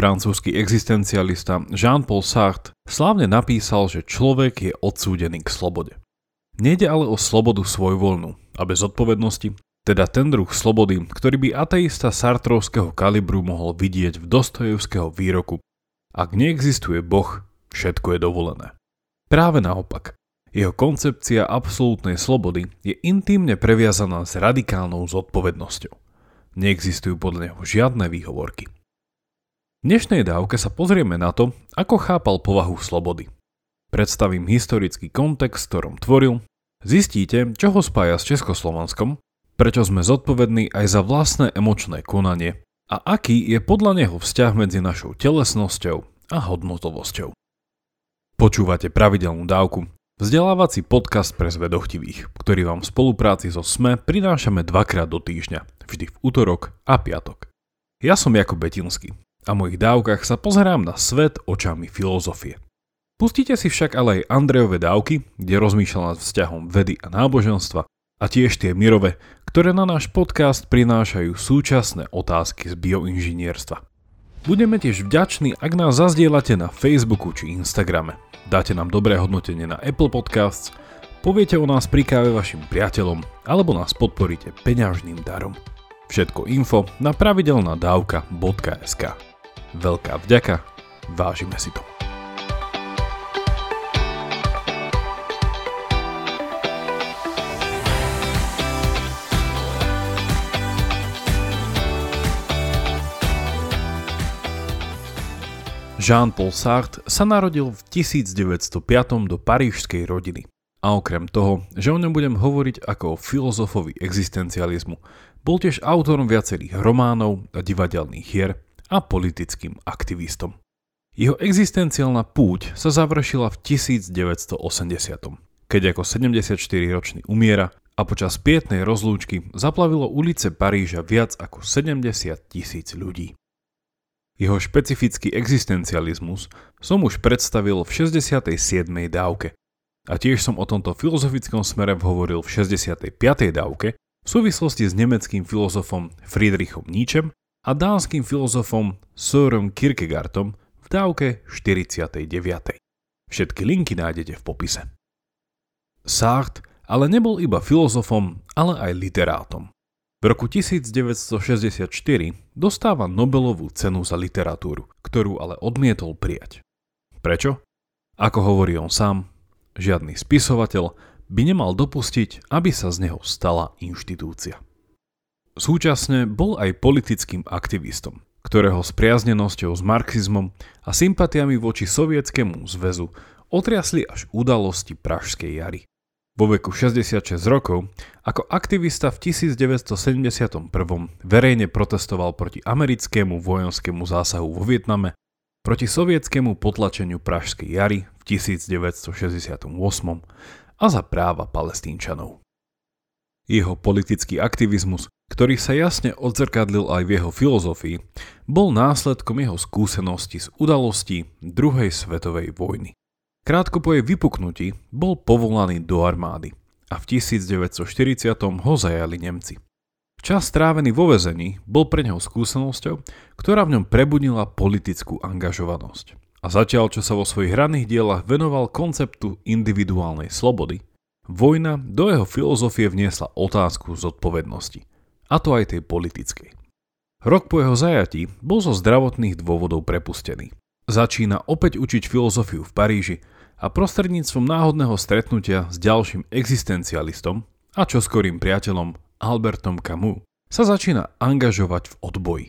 Francúzsky existencialista Jean-Paul Sartre slávne napísal, že človek je odsúdený k slobode. Nejde ale o slobodu svojvoľnú a bez odpovednosti, teda ten druh slobody, ktorý by ateista sartrovského kalibru mohol vidieť v Dostojevského výroku. Ak neexistuje Boh, všetko je dovolené. Práve naopak, jeho koncepcia absolútnej slobody je intimne previazaná s radikálnou zodpovednosťou. Neexistujú podľa neho žiadne výhovorky. V dnešnej dávke sa pozrieme na to, ako chápal povahu slobody. Predstavím historický kontext, ktorom tvoril, zistíte, čo ho spája s Československom, prečo sme zodpovední aj za vlastné emočné konanie a aký je podľa neho vzťah medzi našou telesnosťou a hodnotovosťou. Počúvate pravidelnú dávku, vzdelávací podcast pre zvedochtivých, ktorý vám v spolupráci so SME prinášame dvakrát do týždňa, vždy v útorok a piatok. Ja som Jakub Betinský a mojich dávkach sa pozerám na svet očami filozofie. Pustite si však ale aj Andrejové dávky, kde rozmýšľa nad vzťahom vedy a náboženstva a tiež tie mirové, ktoré na náš podcast prinášajú súčasné otázky z bioinžinierstva. Budeme tiež vďační, ak nás zazdielate na Facebooku či Instagrame. Dáte nám dobré hodnotenie na Apple Podcasts, poviete o nás pri káve vašim priateľom alebo nás podporíte peňažným darom. Všetko info na pravidelnadavka.sk. Veľká vďaka, vážime si to. Jean-Paul Sartre sa narodil v 1905 do parížskej rodiny. A okrem toho, že o ňom budem hovoriť ako o filozofovi existencializmu, bol tiež autorom viacerých románov a divadelných hier a politickým aktivistom. Jeho existenciálna púť sa završila v 1980, keď ako 74-ročný umiera a počas pietnej rozlúčky zaplavilo ulice Paríža viac ako 70 tisíc ľudí. Jeho špecifický existencializmus som už predstavil v 67. dávke a tiež som o tomto filozofickom smere hovoril v 65. dávke v súvislosti s nemeckým filozofom Friedrichom Nietzschem a dánskym filozofom Søren Kierkegaardom v dávke 49. Všetky linky nájdete v popise. Sartre ale nebol iba filozofom, ale aj literátom. V roku 1964 dostáva Nobelovú cenu za literatúru, ktorú ale odmietol prijať. Prečo? Ako hovorí on sám, žiadny spisovateľ by nemal dopustiť, aby sa z neho stala inštitúcia. Súčasne bol aj politickým aktivistom, ktorého spriaznenosťou s marxizmom a sympatiami voči sovietskému zväzu otriasli až udalosti Pražskej jary. Vo veku 66 rokov ako aktivista v 1971 verejne protestoval proti americkému vojenskému zásahu vo Vietname, proti sovietskému potlačeniu Pražskej jary v 1968 a za práva palestínčanov. Jeho politický aktivizmus ktorý sa jasne odzrkadlil aj v jeho filozofii, bol následkom jeho skúsenosti z udalostí druhej svetovej vojny. Krátko po jej vypuknutí bol povolaný do armády a v 1940 ho zajali Nemci. Čas strávený vo vezení bol pre neho skúsenosťou, ktorá v ňom prebudila politickú angažovanosť. A zatiaľ, čo sa vo svojich hraných dielach venoval konceptu individuálnej slobody, vojna do jeho filozofie vniesla otázku zodpovednosti a to aj tej politickej. Rok po jeho zajatí bol zo zdravotných dôvodov prepustený. Začína opäť učiť filozofiu v Paríži a prostredníctvom náhodného stretnutia s ďalším existencialistom a čoskorým priateľom Albertom Camus sa začína angažovať v odboji.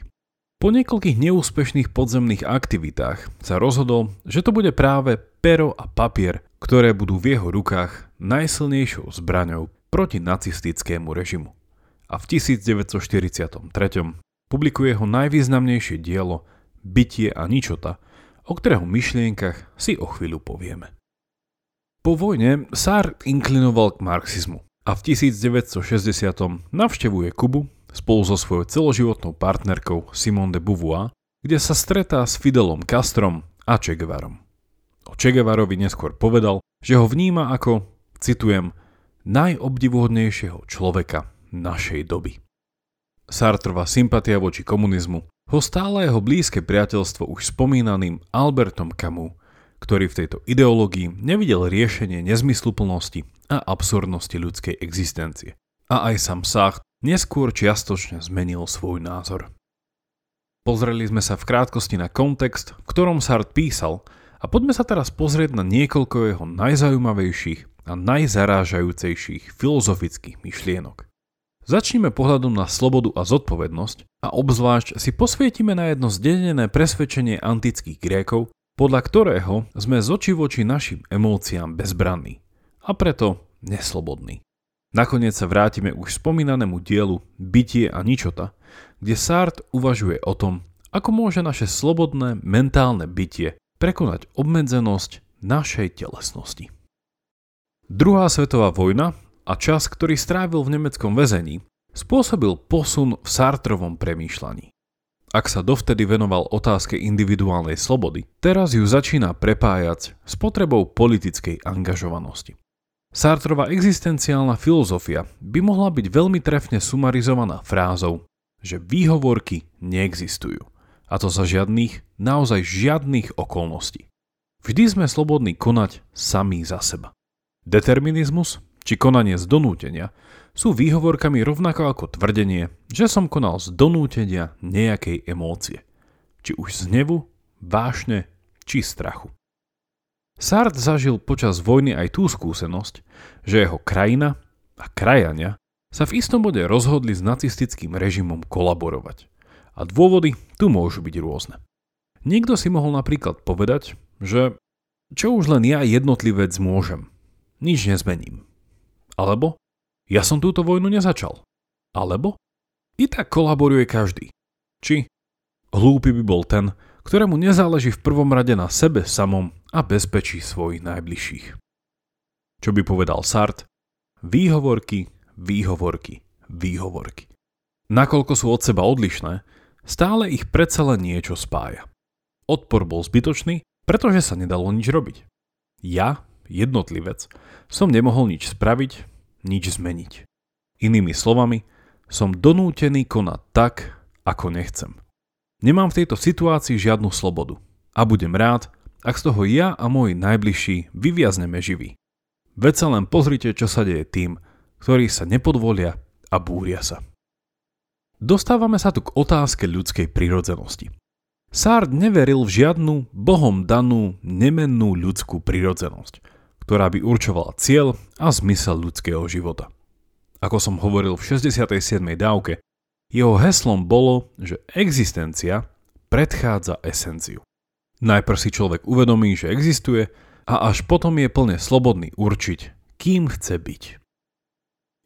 Po niekoľkých neúspešných podzemných aktivitách sa rozhodol, že to bude práve pero a papier, ktoré budú v jeho rukách najsilnejšou zbraňou proti nacistickému režimu a v 1943 publikuje ho najvýznamnejšie dielo Bytie a ničota, o ktorého myšlienkach si o chvíľu povieme. Po vojne Sartre inklinoval k marxizmu a v 1960 navštevuje Kubu spolu so svojou celoživotnou partnerkou Simone de Beauvoir, kde sa stretá s Fidelom Castrom a Che Guevarom. O Che Guevarovi neskôr povedal, že ho vníma ako, citujem, najobdivuhodnejšieho človeka našej doby. Sartrova sympatia voči komunizmu ho stále jeho blízke priateľstvo už spomínaným Albertom Camus, ktorý v tejto ideológii nevidel riešenie nezmysluplnosti a absurdnosti ľudskej existencie. A aj sám Sartre neskôr čiastočne zmenil svoj názor. Pozreli sme sa v krátkosti na kontext, v ktorom Sartre písal a poďme sa teraz pozrieť na niekoľko jeho najzaujímavejších a najzarážajúcejších filozofických myšlienok. Začníme pohľadom na slobodu a zodpovednosť a obzvlášť si posvietime na jedno zdenené presvedčenie antických Grékov, podľa ktorého sme z oči voči našim emóciám bezbranní a preto neslobodní. Nakoniec sa vrátime už spomínanému dielu Bytie a ničota, kde Sartre uvažuje o tom, ako môže naše slobodné mentálne bytie prekonať obmedzenosť našej telesnosti. Druhá svetová vojna a čas, ktorý strávil v nemeckom väzení, spôsobil posun v Sartrovom premýšľaní. Ak sa dovtedy venoval otázke individuálnej slobody, teraz ju začína prepájať s potrebou politickej angažovanosti. Sartrova existenciálna filozofia by mohla byť veľmi trefne sumarizovaná frázou, že výhovorky neexistujú. A to za žiadnych, naozaj žiadnych okolností. Vždy sme slobodní konať sami za seba. Determinizmus či konanie z donútenia sú výhovorkami rovnako ako tvrdenie, že som konal z donútenia nejakej emócie. Či už z hnevu, vášne či strachu. Sartre zažil počas vojny aj tú skúsenosť, že jeho krajina a krajania sa v istom bode rozhodli s nacistickým režimom kolaborovať. A dôvody tu môžu byť rôzne. Niekto si mohol napríklad povedať, že čo už len ja jednotlivec môžem, nič nezmením. Alebo ja som túto vojnu nezačal. Alebo i tak kolaboruje každý. Či hlúpy by bol ten, ktorému nezáleží v prvom rade na sebe samom a bezpečí svojich najbližších. Čo by povedal Sart? Výhovorky, výhovorky, výhovorky. Nakoľko sú od seba odlišné, stále ich predsa len niečo spája. Odpor bol zbytočný, pretože sa nedalo nič robiť. Ja, jednotlivec, som nemohol nič spraviť, nič zmeniť. Inými slovami, som donútený konať tak, ako nechcem. Nemám v tejto situácii žiadnu slobodu a budem rád, ak z toho ja a môj najbližší vyviazneme živí. Veď sa len pozrite, čo sa deje tým, ktorí sa nepodvolia a búria sa. Dostávame sa tu k otázke ľudskej prirodzenosti. Sard neveril v žiadnu bohom danú nemennú ľudskú prirodzenosť, ktorá by určovala cieľ a zmysel ľudského života. Ako som hovoril v 67. dávke, jeho heslom bolo, že existencia predchádza esenciu. Najprv si človek uvedomí, že existuje a až potom je plne slobodný určiť, kým chce byť.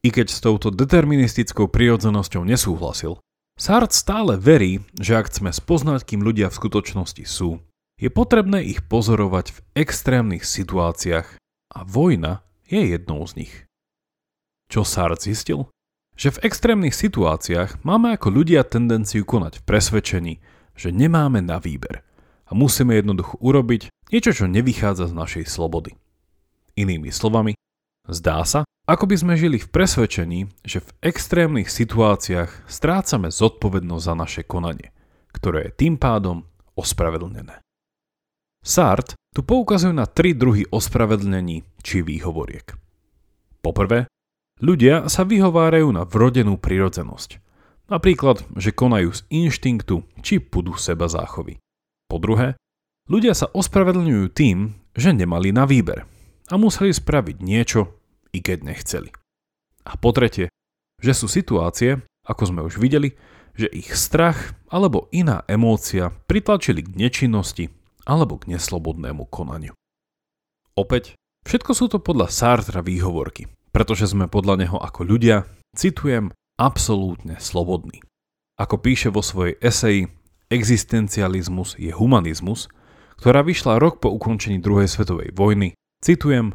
I keď s touto deterministickou prirodzenosťou nesúhlasil, Sartre stále verí, že ak chceme spoznať, kým ľudia v skutočnosti sú, je potrebné ich pozorovať v extrémnych situáciách a vojna je jednou z nich. Čo Sartre zistil? Že v extrémnych situáciách máme ako ľudia tendenciu konať v presvedčení, že nemáme na výber a musíme jednoducho urobiť niečo, čo nevychádza z našej slobody. Inými slovami, zdá sa, ako by sme žili v presvedčení, že v extrémnych situáciách strácame zodpovednosť za naše konanie, ktoré je tým pádom ospravedlnené. Sart tu poukazuje na tri druhy ospravedlnení či výhovoriek. Poprvé, ľudia sa vyhovárajú na vrodenú prirodzenosť. Napríklad, že konajú z inštinktu či pudu seba záchovy. Po druhé, ľudia sa ospravedlňujú tým, že nemali na výber a museli spraviť niečo, i keď nechceli. A po tretie, že sú situácie, ako sme už videli, že ich strach alebo iná emócia pritlačili k nečinnosti alebo k neslobodnému konaniu. Opäť, všetko sú to podľa Sartra výhovorky, pretože sme podľa neho ako ľudia, citujem, absolútne slobodní. Ako píše vo svojej eseji Existencializmus je humanizmus, ktorá vyšla rok po ukončení druhej svetovej vojny, citujem,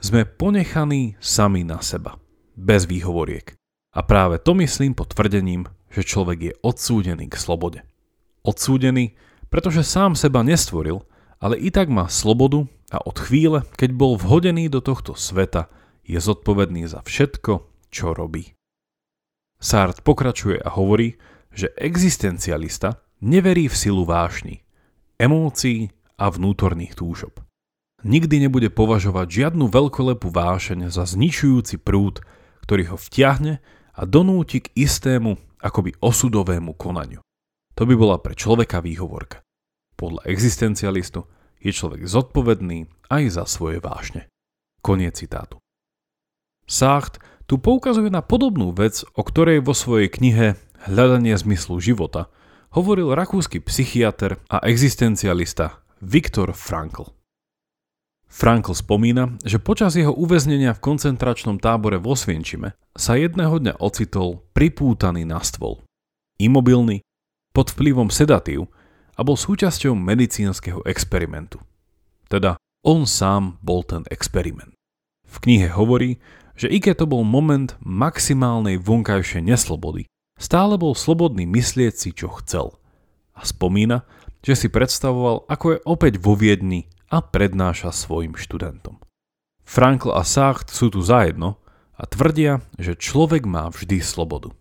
sme ponechaní sami na seba, bez výhovoriek. A práve to myslím pod tvrdením, že človek je odsúdený k slobode. Odsúdený pretože sám seba nestvoril, ale i tak má slobodu a od chvíle, keď bol vhodený do tohto sveta, je zodpovedný za všetko, čo robí. Sartre pokračuje a hovorí, že existencialista neverí v silu vášni, emócií a vnútorných túžob. Nikdy nebude považovať žiadnu veľkolepú vášeň za zničujúci prúd, ktorý ho vtiahne a donúti k istému, akoby osudovému konaniu. To by bola pre človeka výhovorka. Podľa existencialistu je človek zodpovedný aj za svoje vášne. Koniec citátu. Sácht tu poukazuje na podobnú vec, o ktorej vo svojej knihe Hľadanie zmyslu života hovoril rakúsky psychiatr a existencialista Viktor Frankl. Frankl spomína, že počas jeho uväznenia v koncentračnom tábore vo Svienčime sa jedného dňa ocitol pripútaný na stôl. Imobilný, pod vplyvom sedatív a bol súčasťou medicínskeho experimentu. Teda on sám bol ten experiment. V knihe hovorí, že i keď to bol moment maximálnej vonkajšej neslobody, Stále bol slobodný myslieť si, čo chcel. A spomína, že si predstavoval, ako je opäť vo Viedni a prednáša svojim študentom. Frankl a Sacht sú tu zajedno a tvrdia, že človek má vždy slobodu,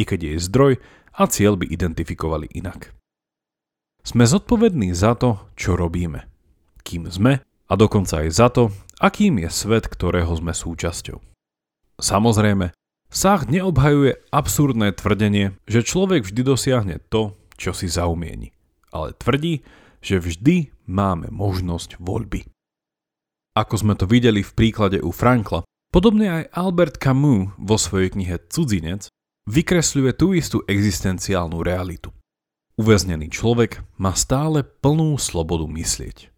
i keď jej zdroj a cieľ by identifikovali inak. Sme zodpovední za to, čo robíme, kým sme a dokonca aj za to, akým je svet, ktorého sme súčasťou. Samozrejme, Sach neobhajuje absurdné tvrdenie, že človek vždy dosiahne to, čo si zaumieni, ale tvrdí, že vždy máme možnosť voľby. Ako sme to videli v príklade u Frankla, podobne aj Albert Camus vo svojej knihe Cudzinec vykresľuje tú istú existenciálnu realitu. Uväznený človek má stále plnú slobodu myslieť.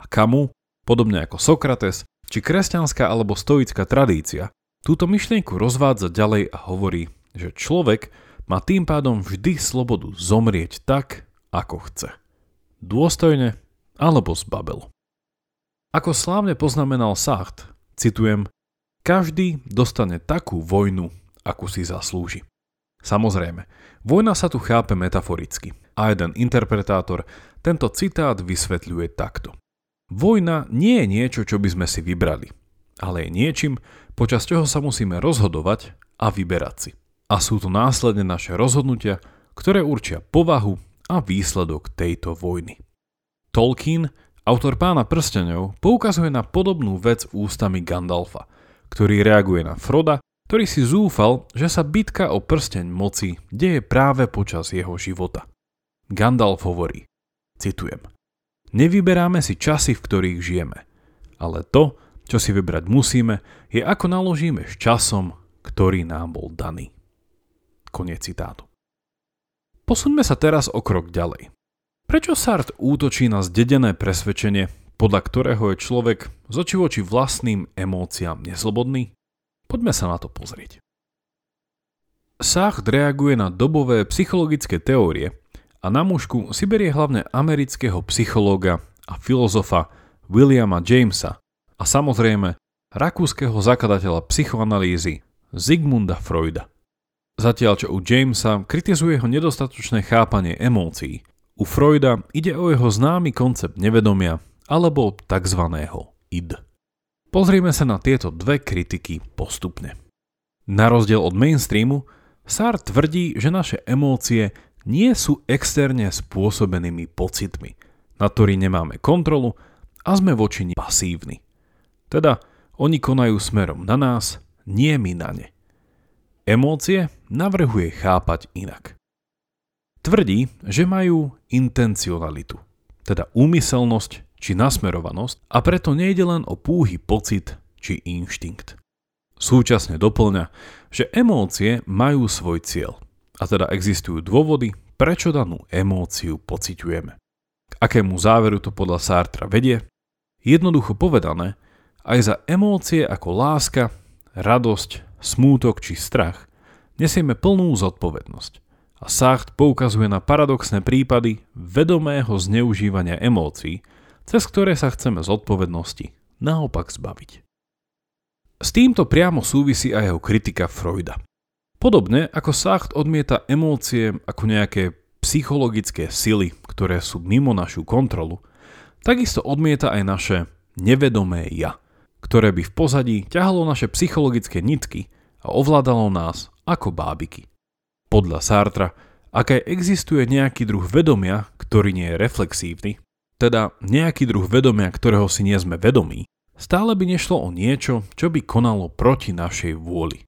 A Camus, podobne ako Sokrates, či kresťanská alebo stoická tradícia, Túto myšlienku rozvádza ďalej a hovorí, že človek má tým pádom vždy slobodu zomrieť tak, ako chce. Dôstojne alebo z babelu. Ako slávne poznamenal Sacht, citujem, každý dostane takú vojnu, akú si zaslúži. Samozrejme, vojna sa tu chápe metaforicky a jeden interpretátor tento citát vysvetľuje takto. Vojna nie je niečo, čo by sme si vybrali, ale je niečím, počas čoho sa musíme rozhodovať a vyberať si. A sú to následne naše rozhodnutia, ktoré určia povahu a výsledok tejto vojny. Tolkien, autor pána prstenov, poukazuje na podobnú vec ústami Gandalfa, ktorý reaguje na Froda, ktorý si zúfal, že sa bitka o prsteň moci deje práve počas jeho života. Gandalf hovorí, citujem, Nevyberáme si časy, v ktorých žijeme, ale to, čo si vybrať musíme, je ako naložíme s časom, ktorý nám bol daný. Koniec citátu. Posuňme sa teraz o krok ďalej. Prečo Sart útočí na zdedené presvedčenie, podľa ktorého je človek z oči vlastným emóciám neslobodný? Poďme sa na to pozrieť. Sartre reaguje na dobové psychologické teórie a na mužku si berie hlavne amerického psychológa a filozofa Williama Jamesa, a samozrejme rakúskeho zakladateľa psychoanalýzy Zigmunda Freuda. Zatiaľ čo u Jamesa kritizuje jeho nedostatočné chápanie emócií, u Freuda ide o jeho známy koncept nevedomia alebo tzv. id. Pozrieme sa na tieto dve kritiky postupne. Na rozdiel od mainstreamu, Sartre tvrdí, že naše emócie nie sú externe spôsobenými pocitmi, na ktorý nemáme kontrolu a sme voči pasívni. Teda oni konajú smerom na nás, nie my na ne. Emócie navrhuje chápať inak. Tvrdí, že majú intencionalitu, teda úmyselnosť či nasmerovanosť a preto nejde len o púhy pocit či inštinkt. Súčasne doplňa, že emócie majú svoj cieľ a teda existujú dôvody, prečo danú emóciu pociťujeme. K akému záveru to podľa Sartra vedie? Jednoducho povedané, aj za emócie ako láska, radosť, smútok či strach nesieme plnú zodpovednosť. A Sartre poukazuje na paradoxné prípady vedomého zneužívania emócií, cez ktoré sa chceme zodpovednosti naopak zbaviť. S týmto priamo súvisí aj jeho kritika Freuda. Podobne ako Sartre odmieta emócie ako nejaké psychologické sily, ktoré sú mimo našu kontrolu, takisto odmieta aj naše nevedomé ja – ktoré by v pozadí ťahalo naše psychologické nitky a ovládalo nás ako bábiky. Podľa Sartra Ak aj existuje nejaký druh vedomia, ktorý nie je reflexívny, teda nejaký druh vedomia, ktorého si nie sme vedomí, stále by nešlo o niečo, čo by konalo proti našej vôli.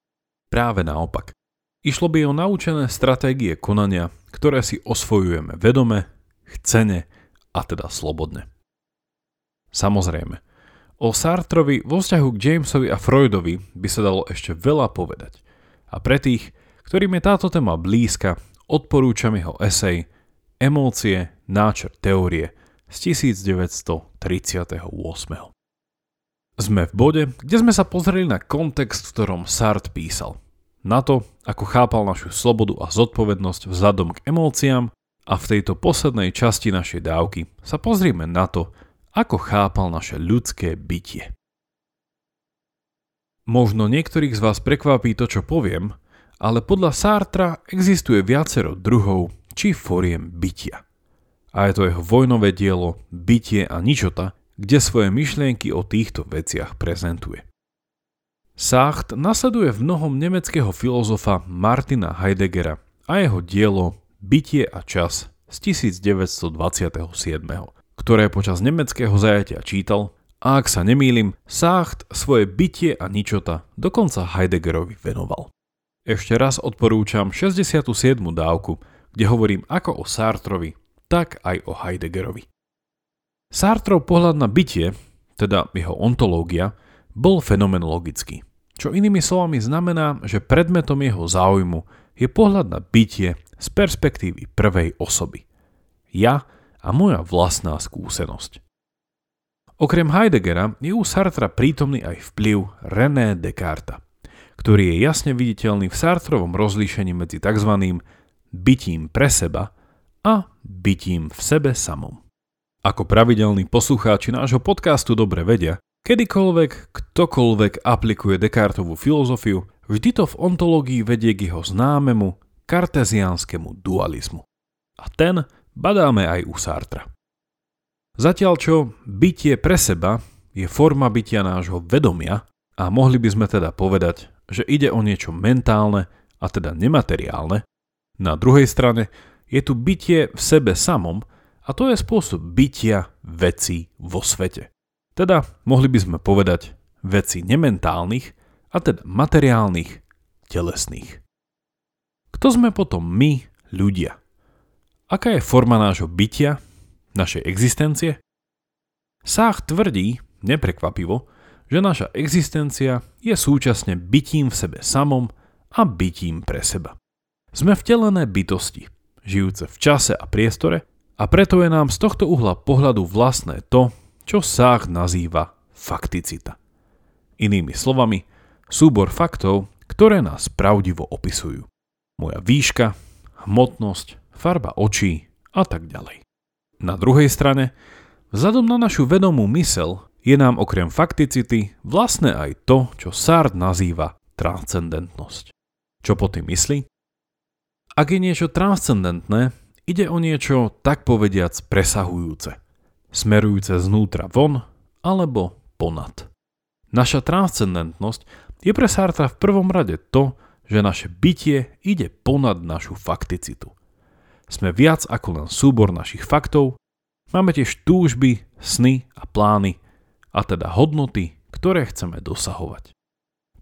Práve naopak. Išlo by o naučené stratégie konania, ktoré si osvojujeme vedome, chcene a teda slobodne. Samozrejme, o Sartrovi vo vzťahu k Jamesovi a Freudovi by sa dalo ešte veľa povedať. A pre tých, ktorým je táto téma blízka, odporúčam jeho esej Emócie, náčrt teórie z 1938. Sme v bode, kde sme sa pozreli na kontext, v ktorom Sart písal – na to, ako chápal našu slobodu a zodpovednosť vzhľadom k emóciám a v tejto poslednej časti našej dávky sa pozrieme na to, ako chápal naše ľudské bytie. Možno niektorých z vás prekvapí to, čo poviem, ale podľa Sartra existuje viacero druhov či foriem bytia. A je to jeho vojnové dielo Bytie a ničota, kde svoje myšlienky o týchto veciach prezentuje. Sacht nasleduje v mnohom nemeckého filozofa Martina Heideggera a jeho dielo Bytie a čas z 1927, ktoré počas nemeckého zajatia čítal a ak sa nemýlim, Sacht svoje bytie a ničota dokonca Heideggerovi venoval. Ešte raz odporúčam 67. dávku, kde hovorím ako o Sartrovi, tak aj o Heideggerovi. Sartrov pohľad na bytie, teda jeho ontológia, bol fenomenologický. Čo inými slovami znamená, že predmetom jeho záujmu je pohľad na bytie z perspektívy prvej osoby. Ja a moja vlastná skúsenosť. Okrem Heideggera je u Sartra prítomný aj vplyv René Descartes, ktorý je jasne viditeľný v Sartrovom rozlíšení medzi tzv. bytím pre seba a bytím v sebe samom. Ako pravidelní poslucháči nášho podcastu dobre vedia, Kedykoľvek, ktokoľvek aplikuje Descartovú filozofiu, vždy to v ontológii vedie k jeho známemu karteziánskemu dualizmu. A ten badáme aj u Sartra. Zatiaľ čo bytie pre seba je forma bytia nášho vedomia a mohli by sme teda povedať, že ide o niečo mentálne a teda nemateriálne, na druhej strane je tu bytie v sebe samom a to je spôsob bytia veci vo svete. Teda mohli by sme povedať veci nementálnych a teda materiálnych, telesných. Kto sme potom my, ľudia? Aká je forma nášho bytia, našej existencie? Sách tvrdí, neprekvapivo, že naša existencia je súčasne bytím v sebe samom a bytím pre seba. Sme vtelené bytosti, žijúce v čase a priestore a preto je nám z tohto uhla pohľadu vlastné to, čo Sách nazýva fakticita. Inými slovami, súbor faktov, ktoré nás pravdivo opisujú. Moja výška, hmotnosť, farba očí a tak ďalej. Na druhej strane, vzhľadom na našu vedomú mysel je nám okrem fakticity vlastné aj to, čo Sard nazýva transcendentnosť. Čo po tým myslí? Ak je niečo transcendentné, ide o niečo tak povediac presahujúce – smerujúce znútra von alebo ponad. Naša transcendentnosť je pre Sartra v prvom rade to, že naše bytie ide ponad našu fakticitu. Sme viac ako len súbor našich faktov, máme tiež túžby, sny a plány, a teda hodnoty, ktoré chceme dosahovať.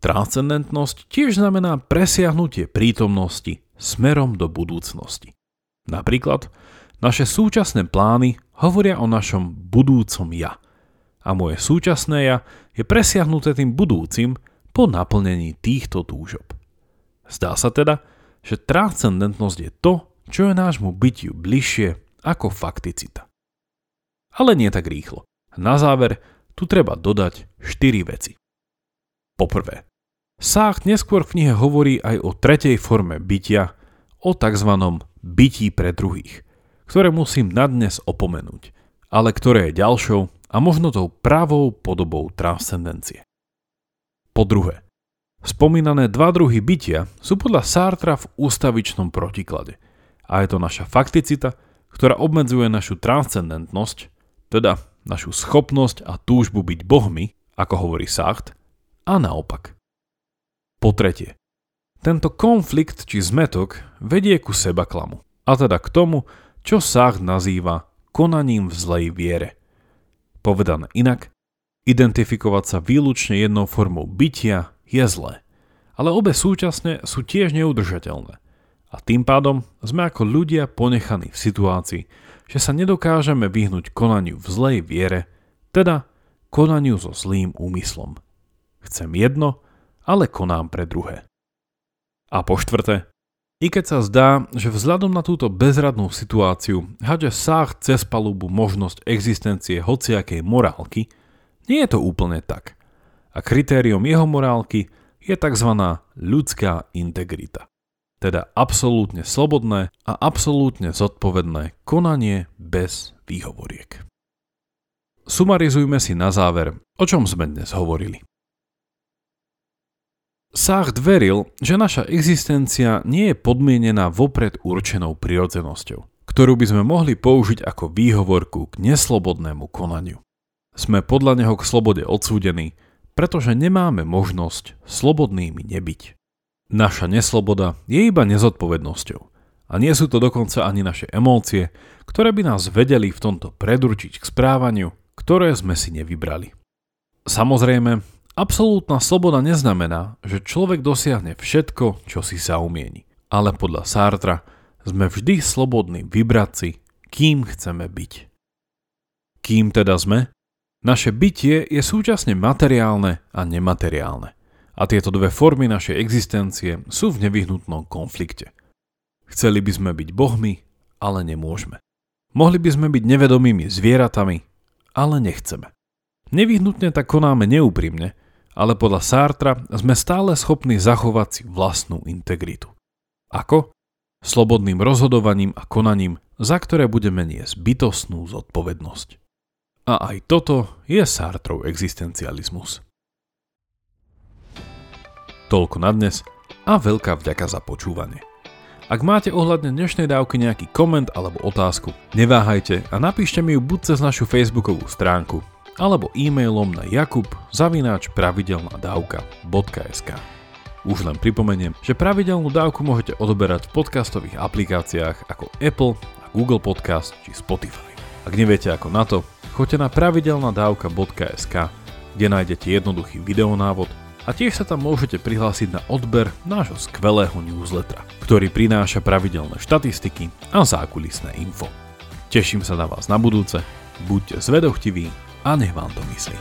Transcendentnosť tiež znamená presiahnutie prítomnosti smerom do budúcnosti. Napríklad naše súčasné plány hovoria o našom budúcom ja. A moje súčasné ja je presiahnuté tým budúcim po naplnení týchto túžob. Zdá sa teda, že transcendentnosť je to, čo je nášmu bytiu bližšie ako fakticita. Ale nie tak rýchlo. Na záver tu treba dodať 4 veci. Poprvé, Sách neskôr v knihe hovorí aj o tretej forme bytia, o tzv. bytí pre druhých – ktoré musím na dnes opomenúť, ale ktoré je ďalšou a možno tou pravou podobou transcendencie. Po druhé, spomínané dva druhy bytia sú podľa Sartra v ústavičnom protiklade a je to naša fakticita, ktorá obmedzuje našu transcendentnosť, teda našu schopnosť a túžbu byť bohmi, ako hovorí Sartre, a naopak. Po tretie, tento konflikt či zmetok vedie ku seba klamu A teda k tomu, čo Sartre nazýva konaním v zlej viere. Povedané inak, identifikovať sa výlučne jednou formou bytia je zlé, ale obe súčasne sú tiež neudržateľné. A tým pádom sme ako ľudia ponechaní v situácii, že sa nedokážeme vyhnúť konaniu v zlej viere, teda konaniu so zlým úmyslom. Chcem jedno, ale konám pre druhé. A po štvrté, i keď sa zdá, že vzhľadom na túto bezradnú situáciu hadže sáh cez palubu možnosť existencie hociakej morálky, nie je to úplne tak. A kritériom jeho morálky je tzv. ľudská integrita. Teda absolútne slobodné a absolútne zodpovedné konanie bez výhovoriek. Sumarizujme si na záver, o čom sme dnes hovorili. Sartre veril, že naša existencia nie je podmienená vopred určenou prirodzenosťou, ktorú by sme mohli použiť ako výhovorku k neslobodnému konaniu. Sme podľa neho k slobode odsúdení, pretože nemáme možnosť slobodnými nebyť. Naša nesloboda je iba nezodpovednosťou a nie sú to dokonca ani naše emócie, ktoré by nás vedeli v tomto predurčiť k správaniu, ktoré sme si nevybrali. Samozrejme, Absolútna sloboda neznamená, že človek dosiahne všetko, čo si sa umieni. Ale podľa Sartra sme vždy slobodní vybrať si, kým chceme byť. Kým teda sme? Naše bytie je súčasne materiálne a nemateriálne. A tieto dve formy našej existencie sú v nevyhnutnom konflikte. Chceli by sme byť bohmi, ale nemôžeme. Mohli by sme byť nevedomými zvieratami, ale nechceme. Nevyhnutne tak konáme neúprimne, ale podľa Sartra sme stále schopní zachovať si vlastnú integritu. Ako? Slobodným rozhodovaním a konaním, za ktoré budeme niesť bytostnú zodpovednosť. A aj toto je Sartrov existencializmus. Toľko na dnes a veľká vďaka za počúvanie. Ak máte ohľadne dnešnej dávky nejaký koment alebo otázku, neváhajte a napíšte mi ju buď cez našu facebookovú stránku alebo e-mailom na jakub zavináč pravidelnadavka.sk Už len pripomeniem, že pravidelnú dávku môžete odoberať v podcastových aplikáciách ako Apple Google Podcast či Spotify. Ak neviete ako na to, choďte na pravidelnadavka.sk, kde nájdete jednoduchý videonávod a tiež sa tam môžete prihlásiť na odber nášho skvelého newslettera, ktorý prináša pravidelné štatistiky a zákulisné info. Teším sa na vás na budúce, buďte zvedochtiví a nech vám to myslí.